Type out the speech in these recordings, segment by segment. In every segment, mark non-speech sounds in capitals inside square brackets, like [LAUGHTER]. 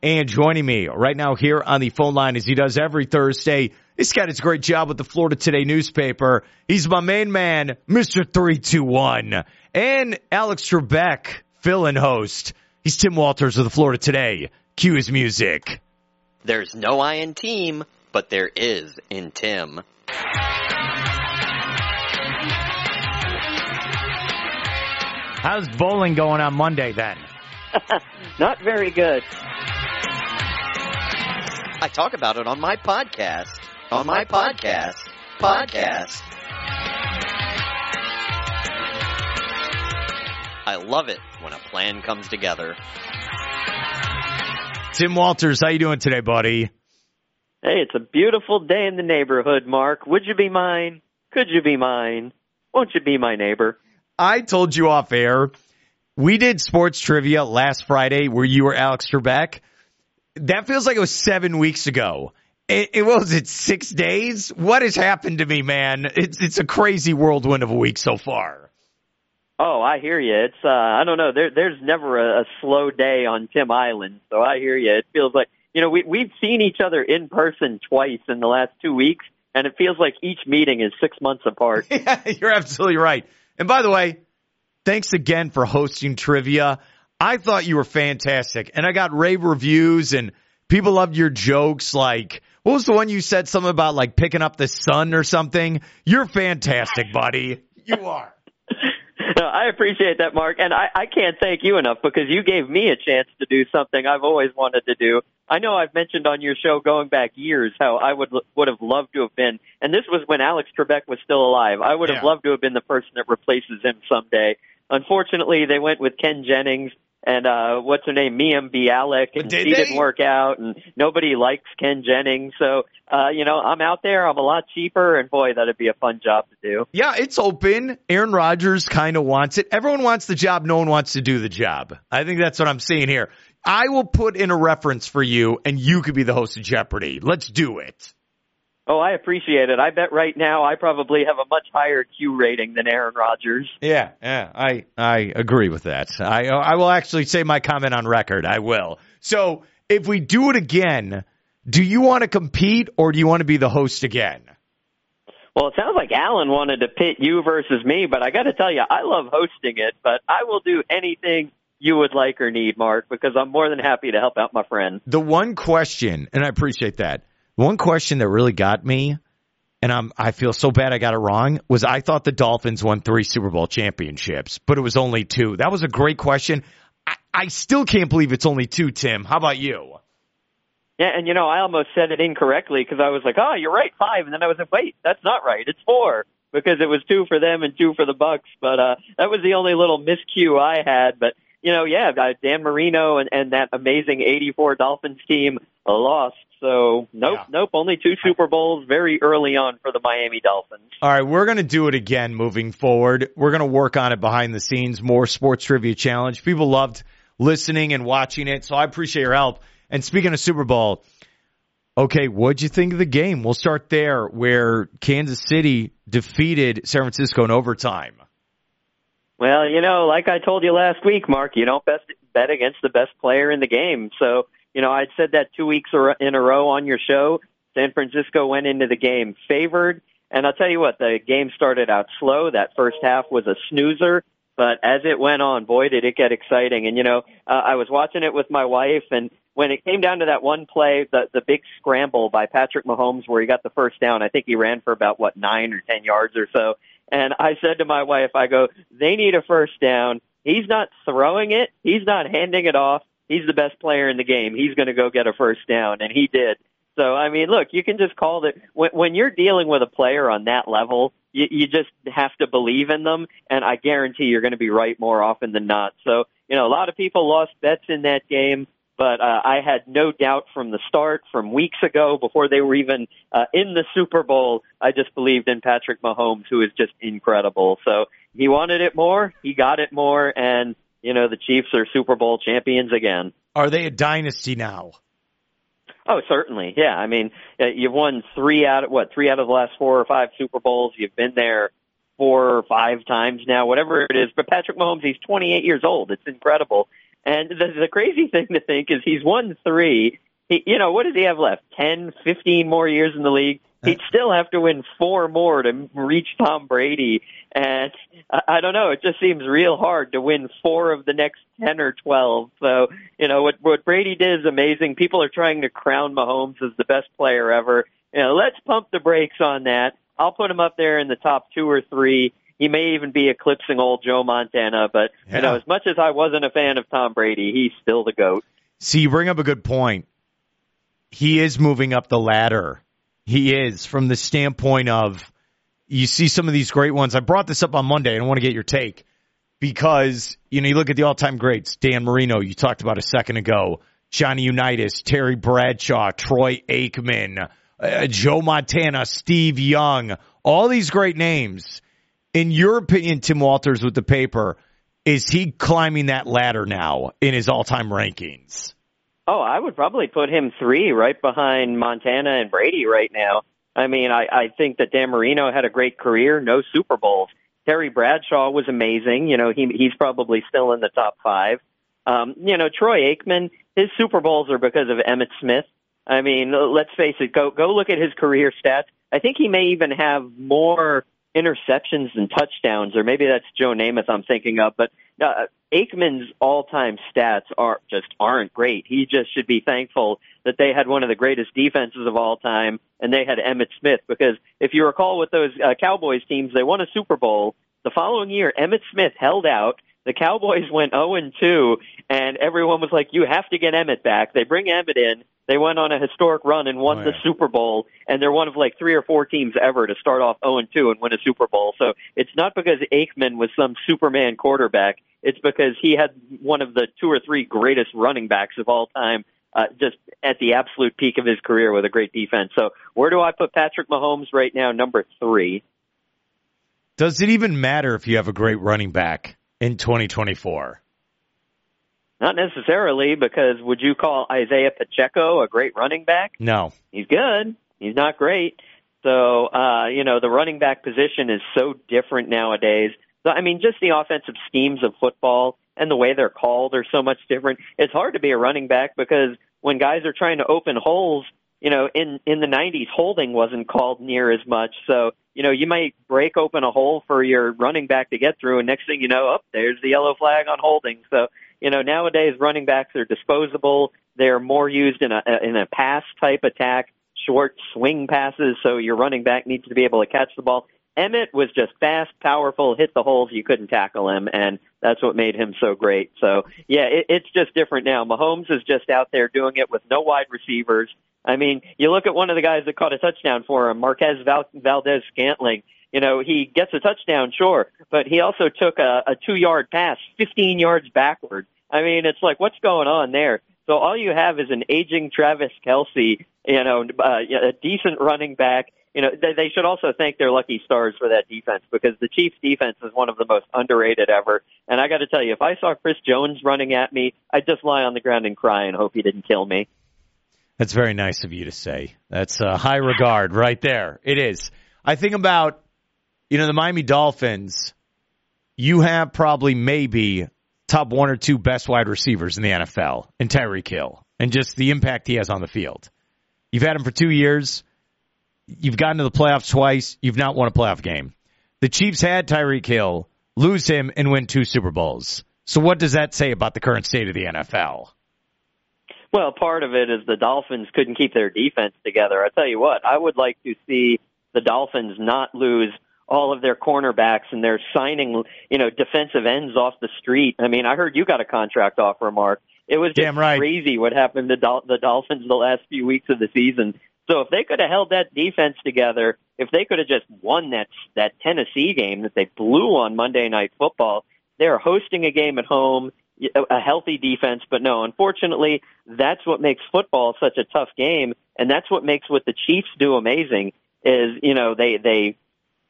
And joining me right now here on the phone line as he does every Thursday, this guy does a great job with the Florida Today newspaper. He's my main man, Mr. 321. And Alex Trebek, fill-in host. He's Tim Walters of the Florida Today. Cue his music. There's no I in team, but there is in Tim. How's bowling going on Monday then? [LAUGHS] Not very good. I talk about it on my podcast. On my podcast. Podcast. I love it when a plan comes together. Tim Walters, how you doing today, buddy? Hey, it's a beautiful day in the neighborhood, Mark. Would you be mine? Could you be mine? Won't you be my neighbor? I told you off air. We did sports trivia last Friday where you were Alex Trebek. That feels like it was seven weeks ago. It, it was it six days. What has happened to me, man? It's it's a crazy whirlwind of a week so far. Oh, I hear you. It's uh, I don't know. There, there's never a, a slow day on Tim Island, so I hear you. It feels like you know we we've seen each other in person twice in the last two weeks, and it feels like each meeting is six months apart. [LAUGHS] yeah, you're absolutely right. And by the way, thanks again for hosting trivia. I thought you were fantastic, and I got rave reviews, and people loved your jokes. Like, what was the one you said something about like picking up the sun or something? You're fantastic, buddy. You are. No, I appreciate that, Mark, and I, I can't thank you enough because you gave me a chance to do something I've always wanted to do. I know I've mentioned on your show going back years how I would would have loved to have been, and this was when Alex Trebek was still alive. I would have Yeah. loved to have been the person that replaces him someday. Unfortunately, they went with Ken Jennings and uh what's her name, Mia Bialik, and Did she they? didn't work out, and nobody likes Ken Jennings. So, uh, you know, I'm out there. I'm a lot cheaper, and boy, that'd be a fun job to do. Yeah, it's open. Aaron Rodgers kind of wants it. Everyone wants the job. No one wants to do the job. I think that's what I'm seeing here. I will put in a reference for you, and you could be the host of Jeopardy. Let's do it. Oh, I appreciate it. I bet right now I probably have a much higher Q rating than Aaron Rodgers. Yeah, yeah, I I agree with that. I I will actually say my comment on record. I will. So if we do it again, do you want to compete or do you want to be the host again? Well, it sounds like Alan wanted to pit you versus me, but I got to tell you, I love hosting it, but I will do anything you would like or need, Mark, because I'm more than happy to help out my friend. The one question, and I appreciate that. One question that really got me, and I'm I feel so bad I got it wrong, was I thought the Dolphins won three Super Bowl championships, but it was only two. That was a great question. I, I still can't believe it's only two, Tim. How about you? Yeah, and you know, I almost said it incorrectly because I was like, "Oh, you're right, five. and then I was like, "Wait, that's not right. It's four because it was two for them and two for the Bucks." But uh, that was the only little miscue I had. But you know, yeah, uh, Dan Marino and, and that amazing '84 Dolphins team lost. So nope, Yeah. nope, only two Super Bowls very early on for the Miami Dolphins. All right, we're going to do it again moving forward. We're going to work on it behind the scenes, more sports trivia challenge. People loved listening and watching it, so I appreciate your help. And speaking of Super Bowl, okay, what'd you think of the game? We'll start there where Kansas City defeated San Francisco in overtime. Well, you know, like I told you last week, Mark, you don't best bet against the best player in the game. So, you know, I'd said that two weeks in a row on your show. San Francisco went into the game favored. And I'll tell you what, the game started out slow. That first half was a snoozer. But as it went on, boy, did it get exciting. And, you know, uh, I was watching it with my wife, and when it came down to that one play, the, the big scramble by Patrick Mahomes where he got the first down, I think he ran for about, what, nine or 10 yards or so. And I said to my wife, I go, they need a first down. He's not throwing it. He's not handing it off. He's the best player in the game. He's going to go get a first down. And he did. So, I mean, look, you can just call it when, when you're dealing with a player on that level, you, you just have to believe in them. And I guarantee you're going to be right more often than not. So, you know, a lot of people lost bets in that game. But uh, I had no doubt from the start, from weeks ago, before they were even uh, in the Super Bowl, I just believed in Patrick Mahomes, who is just incredible. So he wanted it more, he got it more, and you know the Chiefs are Super Bowl champions again. Are they a dynasty now? Oh, certainly, yeah. I mean, uh, you've won three out of what three out of the last four or five Super Bowls. You've been there four or five times now, whatever it is. But Patrick Mahomes, he's 28 years old. It's incredible. And the, the crazy [LAUGHS] thing to think is he's won three. He, you know, what does he have left? Ten, fifteen more years in the league. He'd uh, still have to win four more to reach Tom Brady. And I, I don't know, it just seems real hard to win four of the next 10 or 12. So, you know, what, what Brady did is amazing. People are trying to crown Mahomes as the best player ever. You know, let's pump the brakes on that. I'll put him up there in the top two or three. He may even be eclipsing old Joe Montana, but Yeah. you know, as much as I wasn't a fan of Tom Brady, he's still the goat. See, you bring up a good point. He is moving up the ladder. He is from the standpoint of you see some of these great ones. I brought this up on Monday and I want to get your take because, you know, you look at the all time greats, Dan Marino, you talked about a second ago, Johnny Unitas, Terry Bradshaw, Troy Aikman, uh, Joe Montana, Steve Young, all these great names. In your opinion, Tim Walters with the paper, is he climbing that ladder now in his all time rankings? Oh, I would probably put him three right behind Montana and Brady right now. I mean, I, I think that Dan Marino had a great career, no Super Bowls. Terry Bradshaw was amazing. You know, he he's probably still in the top five. Um, you know, Troy Aikman, his Super Bowls are because of Emmitt Smith. I mean, let's face it. Go go look at his career stats. I think he may even have more interceptions than touchdowns, or maybe that's Joe Namath I'm thinking of. But uh, Aikman's all-time stats are just aren't great. He just should be thankful that they had one of the greatest defenses of all time, and they had Emmitt Smith. Because if you recall, with those uh, Cowboys teams, they won a Super Bowl. The following year, Emmitt Smith held out. The Cowboys [LAUGHS] went 0 and 2, and everyone was like, "You have to get Emmitt back." They bring Emmitt in. They went on a historic run and won Oh, the. Super Bowl, and they're one of like three or four teams ever to start off 0 and 2 and win a Super Bowl. So it's not because Aikman was some Superman quarterback. It's because he had one of the two or three greatest running backs of all time, uh, just at the absolute peak of his career with a great defense. So where do I put Patrick Mahomes right now? Number three. Does it even matter if you have a great running back in 2024? Not necessarily, because would you call Isaiah Pacheco a great running back? No. He's good. He's not great. So, uh, you know, the running back position is so different nowadays. So, I mean, just the offensive schemes of football and the way they're called are so much different. It's hard to be a running back because when guys are trying to open holes, you know, in in the 90s, holding wasn't called near as much. So, you know, you might break open a hole for your running back to get through, and next thing you know, up there's the yellow flag on holding. So, you know, nowadays running backs are disposable. They're more used in a in a pass type attack, short swing passes. So your running back needs to be able to catch the ball. Emmitt was just fast, powerful, hit the holes. You couldn't tackle him, and that's what made him so great. So yeah, it, it's just different now. Mahomes is just out there doing it with no wide receivers. I mean, you look at one of the guys that caught a touchdown for him, Marquez Val- Valdez Scantling. You know, he gets a touchdown, sure, but he also took a, a two-yard pass, 15 yards backward. I mean, it's like, what's going on there? So all you have is an aging Travis Kelce, you know, uh, a decent running back. You know, they, they should also thank their lucky stars for that defense because the Chiefs' defense is one of the most underrated ever. And I got to tell you, if I saw Chris Jones running at me, I'd just lie on the ground and cry and hope he didn't kill me. That's very nice of you to say. That's a high regard right there. It is. I think about, you know, the Miami Dolphins. You have probably maybe top one or two best wide receivers in the NFL in Tyreek Hill and just the impact he has on the field. You've had him for two years. You've gotten to the playoffs twice. You've not won a playoff game. The Chiefs had Tyreek Hill, lose him, and win two Super Bowls. So what does that say about the current state of the NFL? Well, part of it is the Dolphins couldn't keep their defense together. I tell you what, I would like to see the Dolphins not lose all of their cornerbacks and they're signing, you know, defensive ends off the street. I mean, I heard you got a contract offer, Mark. It was just Damn right. crazy what happened to Dol- the Dolphins the last few weeks of the season. So if they could have held that defense together, if they could have just won that that Tennessee game that they blew on Monday Night Football, they're hosting a game at home, a healthy defense. But no, unfortunately, that's what makes football such a tough game, and that's what makes what the Chiefs do amazing. Is you know they they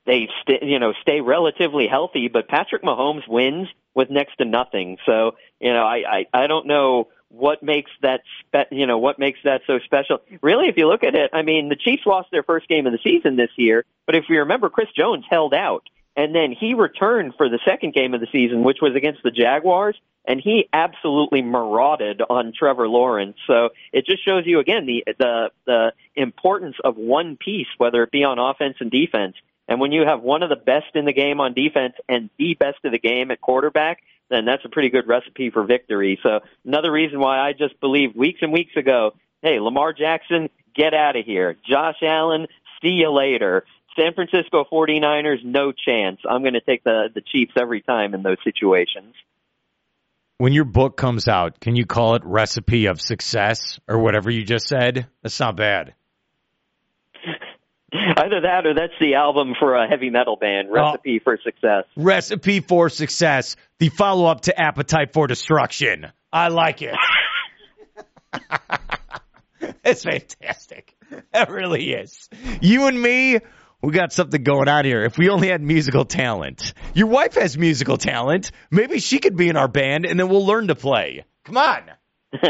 they st- you know stay relatively healthy, but Patrick Mahomes wins with next to nothing. So you know I I, I don't know what makes that spe- you know what makes that so special. Really, if you look at it, I mean the Chiefs lost their first game of the season this year, but if you remember, Chris Jones held out. And then he returned for the second game of the season, which was against the Jaguars, and he absolutely marauded on Trevor Lawrence. So it just shows you again the the the importance of one piece, whether it be on offense and defense. And when you have one of the best in the game on defense and the best of the game at quarterback, then that's a pretty good recipe for victory. So another reason why I just believed weeks and weeks ago, hey, Lamar Jackson, get out of here. Josh Allen, see you later. San Francisco 49ers, no chance. I'm going to take the the Chiefs every time in those situations. When your book comes out, can you call it Recipe of Success or whatever you just said? That's not bad. [LAUGHS] Either that or that's the album for a heavy metal band, oh. Recipe oh, for Success. Recipe for Success, the follow up to Appetite for Destruction. I like it. [LAUGHS] it's fantastic. It really is. You and me, we got something going on here. If we only had musical talent. Your wife has musical talent. Maybe she could be in our band and then we'll learn to play. Come on. [LAUGHS]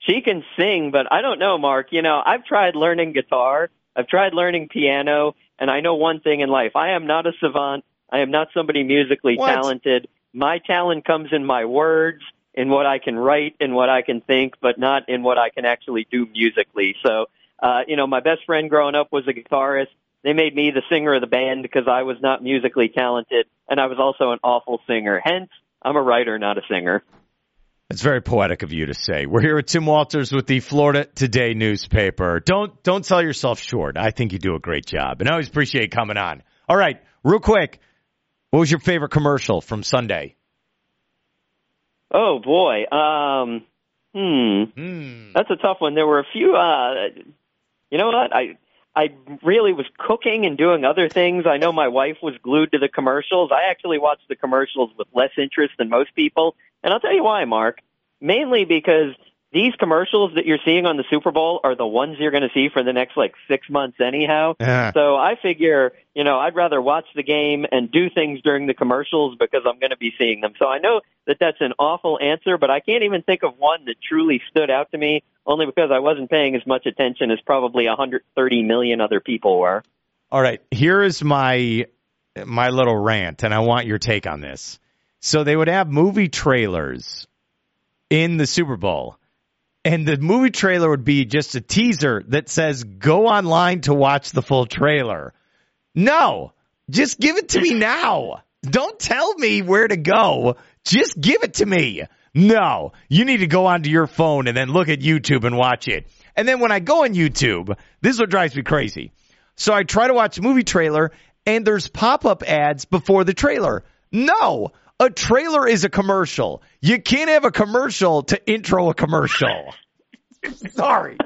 she can sing, but I don't know, Mark. You know, I've tried learning guitar, I've tried learning piano, and I know one thing in life. I am not a savant. I am not somebody musically what? talented. My talent comes in my words, in what I can write, in what I can think, but not in what I can actually do musically. So, uh, you know, my best friend growing up was a guitarist. They made me the singer of the band because I was not musically talented, and I was also an awful singer. Hence, I'm a writer, not a singer. It's very poetic of you to say. We're here with Tim Walters with the Florida Today newspaper. Don't don't sell yourself short. I think you do a great job, and I always appreciate coming on. All right, real quick, what was your favorite commercial from Sunday? Oh boy, um, hmm, hmm. that's a tough one. There were a few. Uh, you know what? I I really was cooking and doing other things. I know my wife was glued to the commercials. I actually watched the commercials with less interest than most people. And I'll tell you why, Mark. Mainly because these commercials that you're seeing on the Super Bowl are the ones you're going to see for the next like six months anyhow. Yeah. So I figure, you know, I'd rather watch the game and do things during the commercials because I'm going to be seeing them. So I know that that's an awful answer, but I can't even think of one that truly stood out to me only because I wasn't paying as much attention as probably 130 million other people were. All right, here is my my little rant and I want your take on this. So they would have movie trailers in the Super Bowl and the movie trailer would be just a teaser that says go online to watch the full trailer. No, just give it to me now. Don't tell me where to go. Just give it to me. No, you need to go onto your phone and then look at YouTube and watch it. And then when I go on YouTube, this is what drives me crazy. So I try to watch movie trailer and there's pop-up ads before the trailer. No, a trailer is a commercial. You can't have a commercial to intro a commercial. [LAUGHS] Sorry.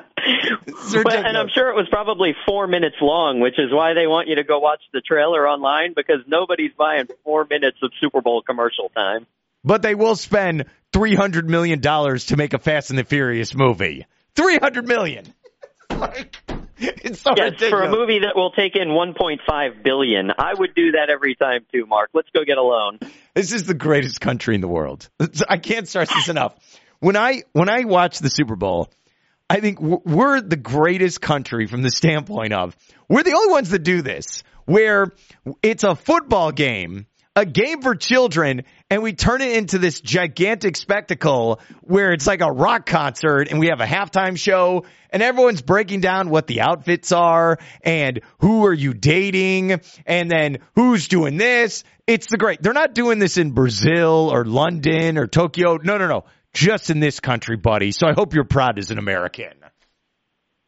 Well, and I'm sure it was probably four minutes long, which is why they want you to go watch the trailer online because nobody's buying four minutes of Super Bowl commercial time. But they will spend three hundred million dollars to make a Fast and the Furious movie. Three hundred million. [LAUGHS] like, it's so yes, ridiculous. for a movie that will take in 1.5 billion, I would do that every time too, Mark. Let's go get a loan. This is the greatest country in the world. I can't stress this enough. When I when I watch the Super Bowl, I think we're the greatest country from the standpoint of we're the only ones that do this, where it's a football game, a game for children, and we turn it into this gigantic spectacle where it's like a rock concert and we have a halftime show and everyone's breaking down what the outfits are and who are you dating and then who's doing this. It's the great. They're not doing this in Brazil or London or Tokyo. No, no, no just in this country, buddy. So I hope you're proud as an American.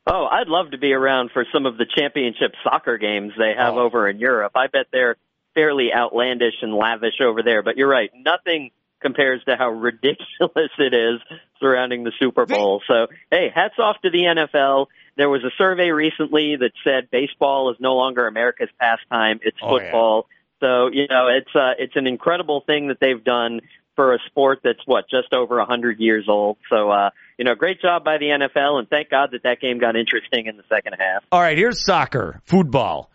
Oh, I'd love to be around for some of the championship soccer games they have oh. over in Europe. I bet they're fairly outlandish and lavish over there. But you're right, nothing compares to how [LAUGHS] ridiculous it is surrounding the Super Bowl. So, hey, hats off to the NFL. There was a survey recently that said baseball is no longer America's pastime; it's oh, football. Yeah. So, you know, it's uh, it's an incredible thing that they've done for a sport that's what just over a hundred years old. So, uh, you know, great job by the NFL, and thank God that that game got interesting in the second half. All right, here's soccer, football.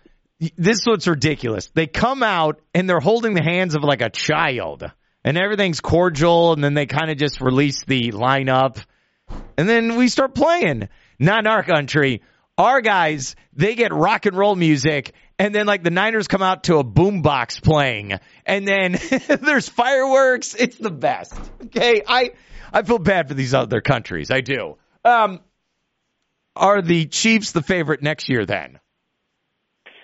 This is what's ridiculous. They come out and they're holding the hands of like a child, and everything's cordial, and then they kind of just release the lineup, and then we start playing. Not in our country. Our guys, they get rock and roll music and then like the Niners come out to a boombox playing, and then [LAUGHS] there's fireworks. It's the best. Okay, I I feel bad for these other countries. I do. Um, are the Chiefs the favorite next year? Then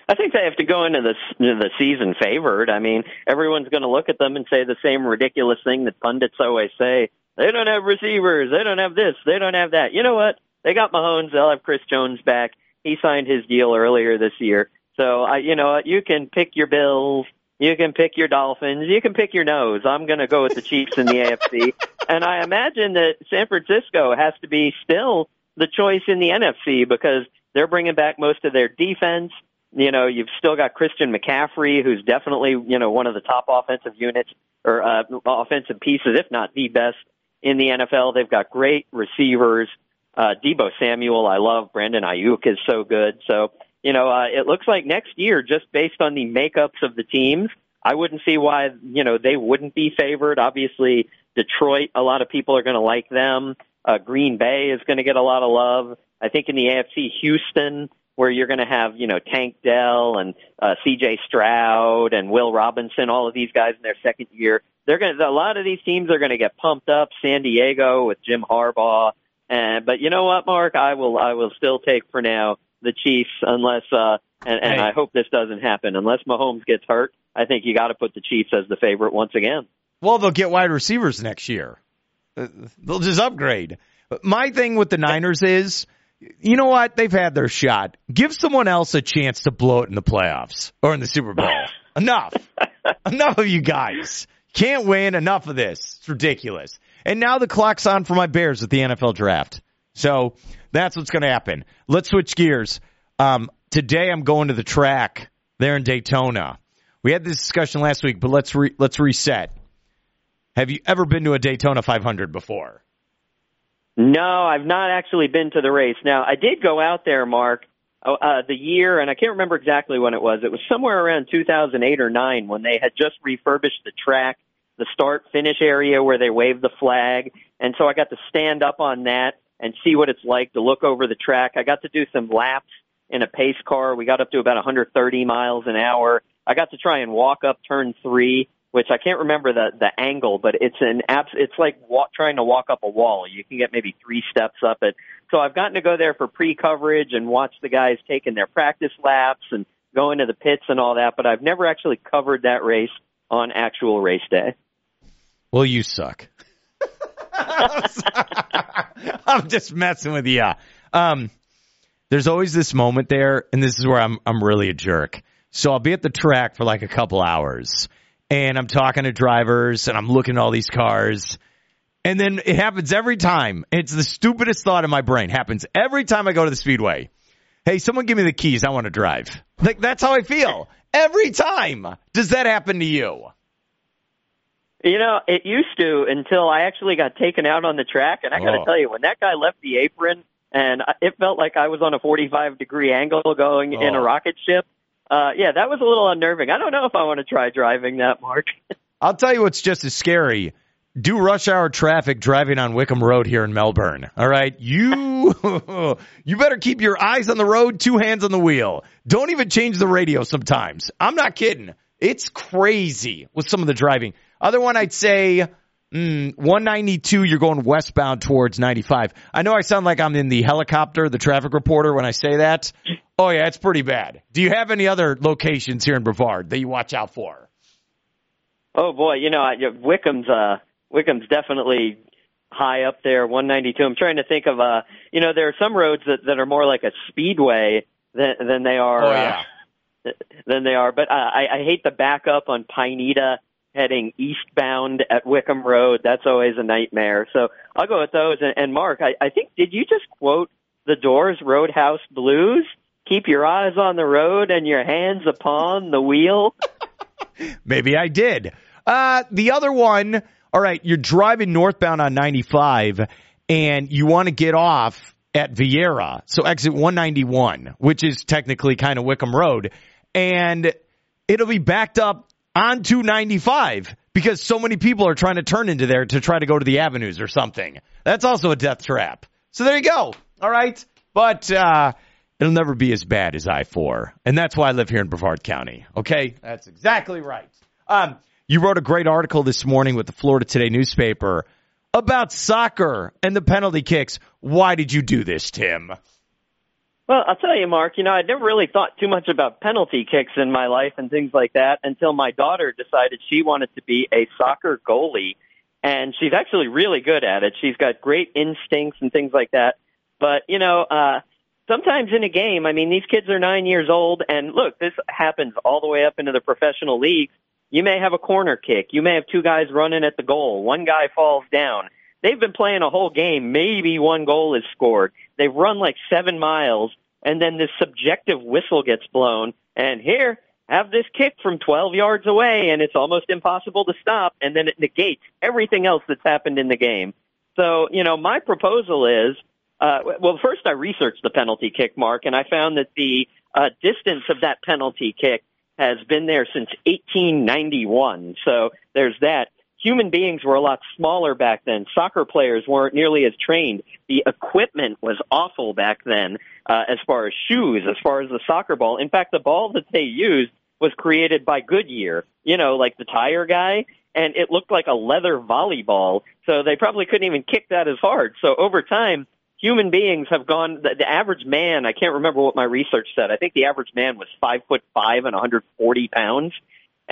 I think they have to go into the the season favored. I mean, everyone's going to look at them and say the same ridiculous thing that pundits always say. They don't have receivers. They don't have this. They don't have that. You know what? They got Mahomes. They'll have Chris Jones back. He signed his deal earlier this year. So I, you know, you can pick your Bills, you can pick your Dolphins, you can pick your nose. I'm going to go with the Chiefs in the [LAUGHS] AFC, and I imagine that San Francisco has to be still the choice in the NFC because they're bringing back most of their defense. You know, you've still got Christian McCaffrey, who's definitely you know one of the top offensive units or uh, offensive pieces, if not the best in the NFL. They've got great receivers. Uh, Deebo Samuel, I love. Brandon Aiyuk is so good. So you know, uh, it looks like next year, just based on the makeups of the teams, I wouldn't see why, you know, they wouldn't be favored. Obviously, Detroit, a lot of people are going to like them. Uh, Green Bay is going to get a lot of love. I think in the AFC, Houston, where you're going to have, you know, Tank Dell and uh, CJ Stroud and Will Robinson, all of these guys in their second year. They're going to, a lot of these teams are going to get pumped up. San Diego with Jim Harbaugh. And, but you know what, Mark? I will, I will still take for now the Chiefs unless, uh, and, and hey. I hope this doesn't happen, unless Mahomes gets hurt. I think you got to put the Chiefs as the favorite once again. Well, they'll get wide receivers next year. Uh, they'll just upgrade. My thing with the Niners is, you know what? They've had their shot. Give someone else a chance to blow it in the playoffs or in the Super Bowl. [LAUGHS] Enough. Enough of you guys. Can't win. Enough of this. It's ridiculous. And now the clock's on for my Bears at the NFL draft. So that's what's going to happen. Let's switch gears. Um, today I'm going to the track there in Daytona. We had this discussion last week, but let's re- let's reset. Have you ever been to a Daytona 500 before? No, I've not actually been to the race. Now, I did go out there, Mark, uh, uh the year, and I can't remember exactly when it was. It was somewhere around 2008 or 9 when they had just refurbished the track, the start finish area where they waved the flag. And so I got to stand up on that and see what it's like to look over the track. I got to do some laps in a pace car. We got up to about 130 miles an hour. I got to try and walk up turn three, which I can't remember the the angle, but it's an abs. It's like walk, trying to walk up a wall. You can get maybe three steps up it. So I've gotten to go there for pre-coverage and watch the guys taking their practice laps and go into the pits and all that. But I've never actually covered that race on actual race day. Well, you suck. [LAUGHS] [LAUGHS] I'm just messing with you. Um, there's always this moment there, and this is where I'm I'm really a jerk. So I'll be at the track for like a couple hours, and I'm talking to drivers, and I'm looking at all these cars, and then it happens every time. It's the stupidest thought in my brain. Happens every time I go to the speedway. Hey, someone give me the keys. I want to drive. Like that's how I feel every time. Does that happen to you? You know, it used to until I actually got taken out on the track, and I got to oh. tell you, when that guy left the apron, and it felt like I was on a 45 degree angle going oh. in a oh. rocket ship. Uh, yeah, that was a little unnerving. I don't know if I want to try driving that, Mark. [LAUGHS] I'll tell you what's just as scary. Do rush hour traffic driving on Wickham Road here in Melbourne. All right. You, [LAUGHS] you better keep your eyes on the road, two hands on the wheel. Don't even change the radio sometimes. I'm not kidding. It's crazy with some of the driving. Other one, I'd say mm, 192. You're going westbound towards 95. I know I sound like I'm in the helicopter, the traffic reporter when I say that. Oh yeah, it's pretty bad. Do you have any other locations here in Brevard that you watch out for? Oh boy, you know Wickham's uh, Wickham's definitely high up there. 192. I'm trying to think of uh, you know, there are some roads that that are more like a speedway than than they are. Oh yeah. Uh, than they are, but uh, I, I hate the backup on Pineda heading eastbound at Wickham Road. That's always a nightmare. So I'll go with those. And, and Mark, I, I think, did you just quote the Doors Roadhouse Blues? Keep your eyes on the road and your hands upon the wheel. [LAUGHS] Maybe I did. Uh, the other one, all right, you're driving northbound on 95 and you want to get off at Viera. So exit 191, which is technically kind of Wickham Road. And it'll be backed up on 295 because so many people are trying to turn into there to try to go to the avenues or something. That's also a death trap. So there you go. All right. But, uh, it'll never be as bad as I four, and that's why I live here in Brevard County. Okay, that's exactly right. Um, you wrote a great article this morning with the Florida Today newspaper about soccer and the penalty kicks. Why did you do this, Tim? Well, I'll tell you, Mark, you know, I'd never really thought too much about penalty kicks in my life and things like that until my daughter decided she wanted to be a soccer goalie. And she's actually really good at it. She's got great instincts and things like that. But, you know, uh, sometimes in a game, I mean, these kids are nine years old, and look, this happens all the way up into the professional leagues. You may have a corner kick. You may have two guys running at the goal. One guy falls down. They've been playing a whole game. Maybe one goal is scored. They've run like seven miles, and then this subjective whistle gets blown. And here, have this kick from 12 yards away, and it's almost impossible to stop, and then it negates everything else that's happened in the game. So, you know, my proposal is uh, well, first I researched the penalty kick, Mark, and I found that the uh, distance of that penalty kick has been there since 1891. So there's that. Human beings were a lot smaller back then. Soccer players weren't nearly as trained. The equipment was awful back then, uh, as far as shoes, as far as the soccer ball. In fact, the ball that they used was created by Goodyear, you know, like the tire guy, and it looked like a leather volleyball. So they probably couldn't even kick that as hard. So over time, human beings have gone the, the average man i can't remember what my research said i think the average man was five foot five and 140 pounds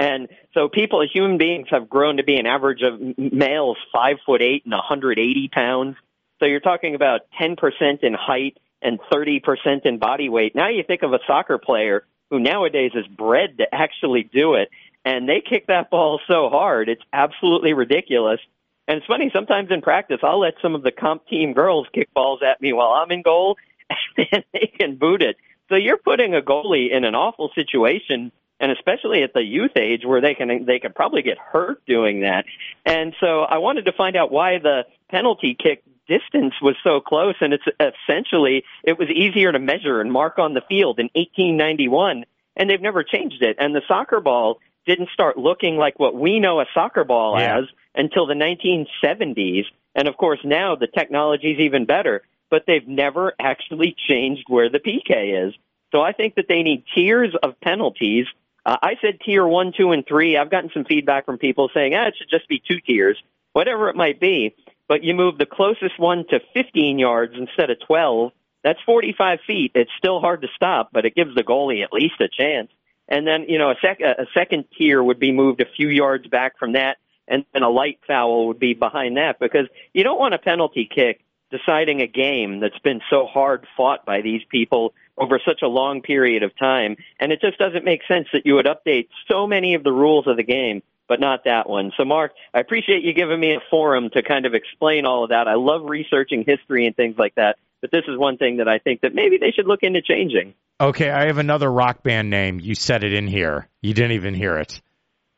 and so people human beings have grown to be an average of males five foot eight and 180 pounds. So you're talking about 10% in height and 30% in body weight. Now you think of a soccer player who nowadays is bred to actually do it and they kick that ball so hard it's absolutely ridiculous. And it's funny, sometimes in practice, I'll let some of the comp team girls kick balls at me while I'm in goal, [LAUGHS] and they can boot it. So you're putting a goalie in an awful situation, and especially at the youth age where they can they can probably get hurt doing that. And so I wanted to find out why the penalty kick distance was so close, and it's essentially it was easier to measure and mark on the field in 1891, and they've never changed it. And the soccer ball didn't start looking like what we know a soccer ball yeah. as until the 1970s. And of course, now the technology is even better, but they've never actually changed where the PK is. So I think that they need tiers of penalties. Uh, I said tier one, two, and three. I've gotten some feedback from people saying, ah, it should just be two tiers, whatever it might be. But you move the closest one to 15 yards instead of 12. That's 45 feet. It's still hard to stop, but it gives the goalie at least a chance. And then, you know, a, sec- a second tier would be moved a few yards back from that and then a light foul would be behind that because you don't want a penalty kick deciding a game that's been so hard fought by these people over such a long period of time. And it just doesn't make sense that you would update so many of the rules of the game, but not that one. So, Mark, I appreciate you giving me a forum to kind of explain all of that. I love researching history and things like that. But this is one thing that I think that maybe they should look into changing. Okay, I have another rock band name. You said it in here. You didn't even hear it.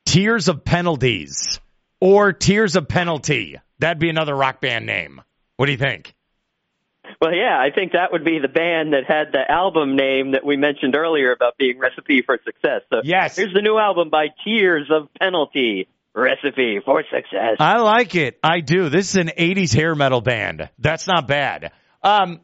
Tears of Penalties or Tears of Penalty. That'd be another rock band name. What do you think? Well, yeah, I think that would be the band that had the album name that we mentioned earlier about being Recipe for Success. So yes. here's the new album by Tears of Penalty. Recipe for Success. I like it. I do. This is an 80s hair metal band. That's not bad. Um,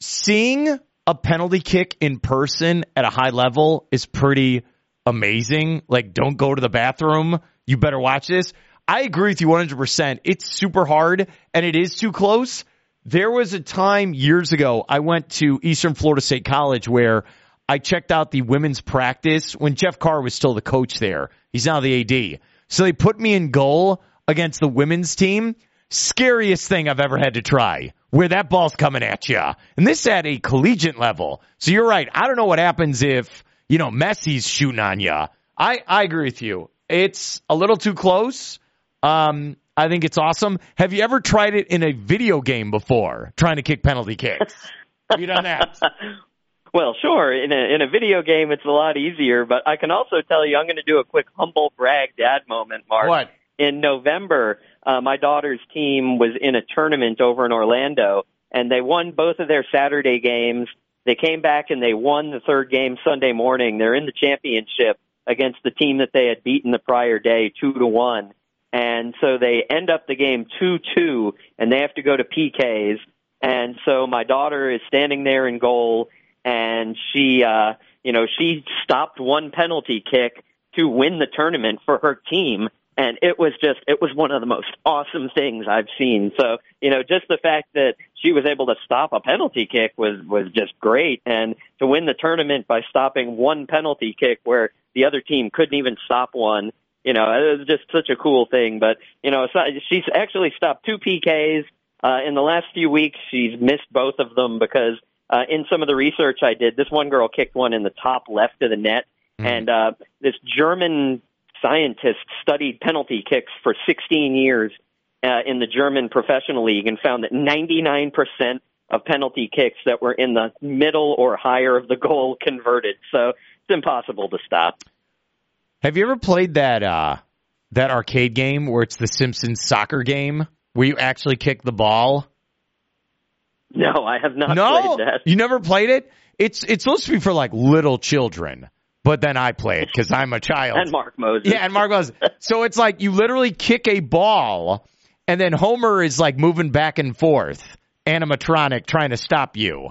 seeing a penalty kick in person at a high level is pretty amazing. Like, don't go to the bathroom you better watch this. I agree with you 100%. It's super hard and it is too close. There was a time years ago I went to Eastern Florida State College where I checked out the women's practice when Jeff Carr was still the coach there. He's now the AD. So they put me in goal against the women's team. Scariest thing I've ever had to try where that ball's coming at you. And this at a collegiate level. So you're right. I don't know what happens if, you know, Messi's shooting on you. I, I agree with you. It's a little too close. Um, I think it's awesome. Have you ever tried it in a video game before, trying to kick penalty kicks? Have you done that? [LAUGHS] Well, sure. In a in a video game, it's a lot easier. But I can also tell you, I'm going to do a quick humble brag dad moment, Mark. What? In November, uh, my daughter's team was in a tournament over in Orlando, and they won both of their Saturday games. They came back and they won the third game Sunday morning. They're in the championship against the team that they had beaten the prior day two to one. And so they end up the game two two and they have to go to PKs. And so my daughter is standing there in goal and she, uh, you know, she stopped one penalty kick to win the tournament for her team. And it was just, it was one of the most awesome things I've seen. So, you know, just the fact that she was able to stop a penalty kick was, was just great. And to win the tournament by stopping one penalty kick where the other team couldn't even stop one, you know, it was just such a cool thing. But, you know, she's actually stopped two PKs. Uh, in the last few weeks, she's missed both of them because uh, in some of the research I did, this one girl kicked one in the top left of the net. Mm-hmm. And uh, this German scientist studied penalty kicks for 16 years uh, in the German professional league and found that 99% of penalty kicks that were in the middle or higher of the goal [LAUGHS] converted. So it's impossible to stop. Have you ever played that uh, that arcade game where it's the Simpsons soccer game where you actually kick the ball? No, I have not no? played that. You never played it? It's it's supposed to be for like little children but then I play it because I'm a child. [LAUGHS] and Mark Moses. Yeah, and Mark Moses. so it's like you literally kick a ball, and then Homer is like moving back and forth, animatronic trying to stop you.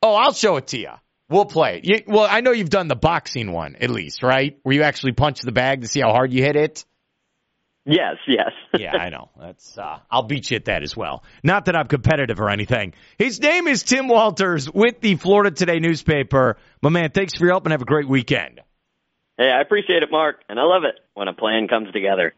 Oh, I'll show it to you. We'll play it. You, well, I know you've done the boxing one at least, right? Where you actually punch the bag to see how hard you hit it. Yes, yes. [LAUGHS] yeah, I know. That's uh, I'll beat you at that as well. Not that I'm competitive or anything. His name is Tim Walters with the Florida Today newspaper. My man, thanks for your help and have a great weekend. Hey, I appreciate it, Mark, and I love it when a plan comes together.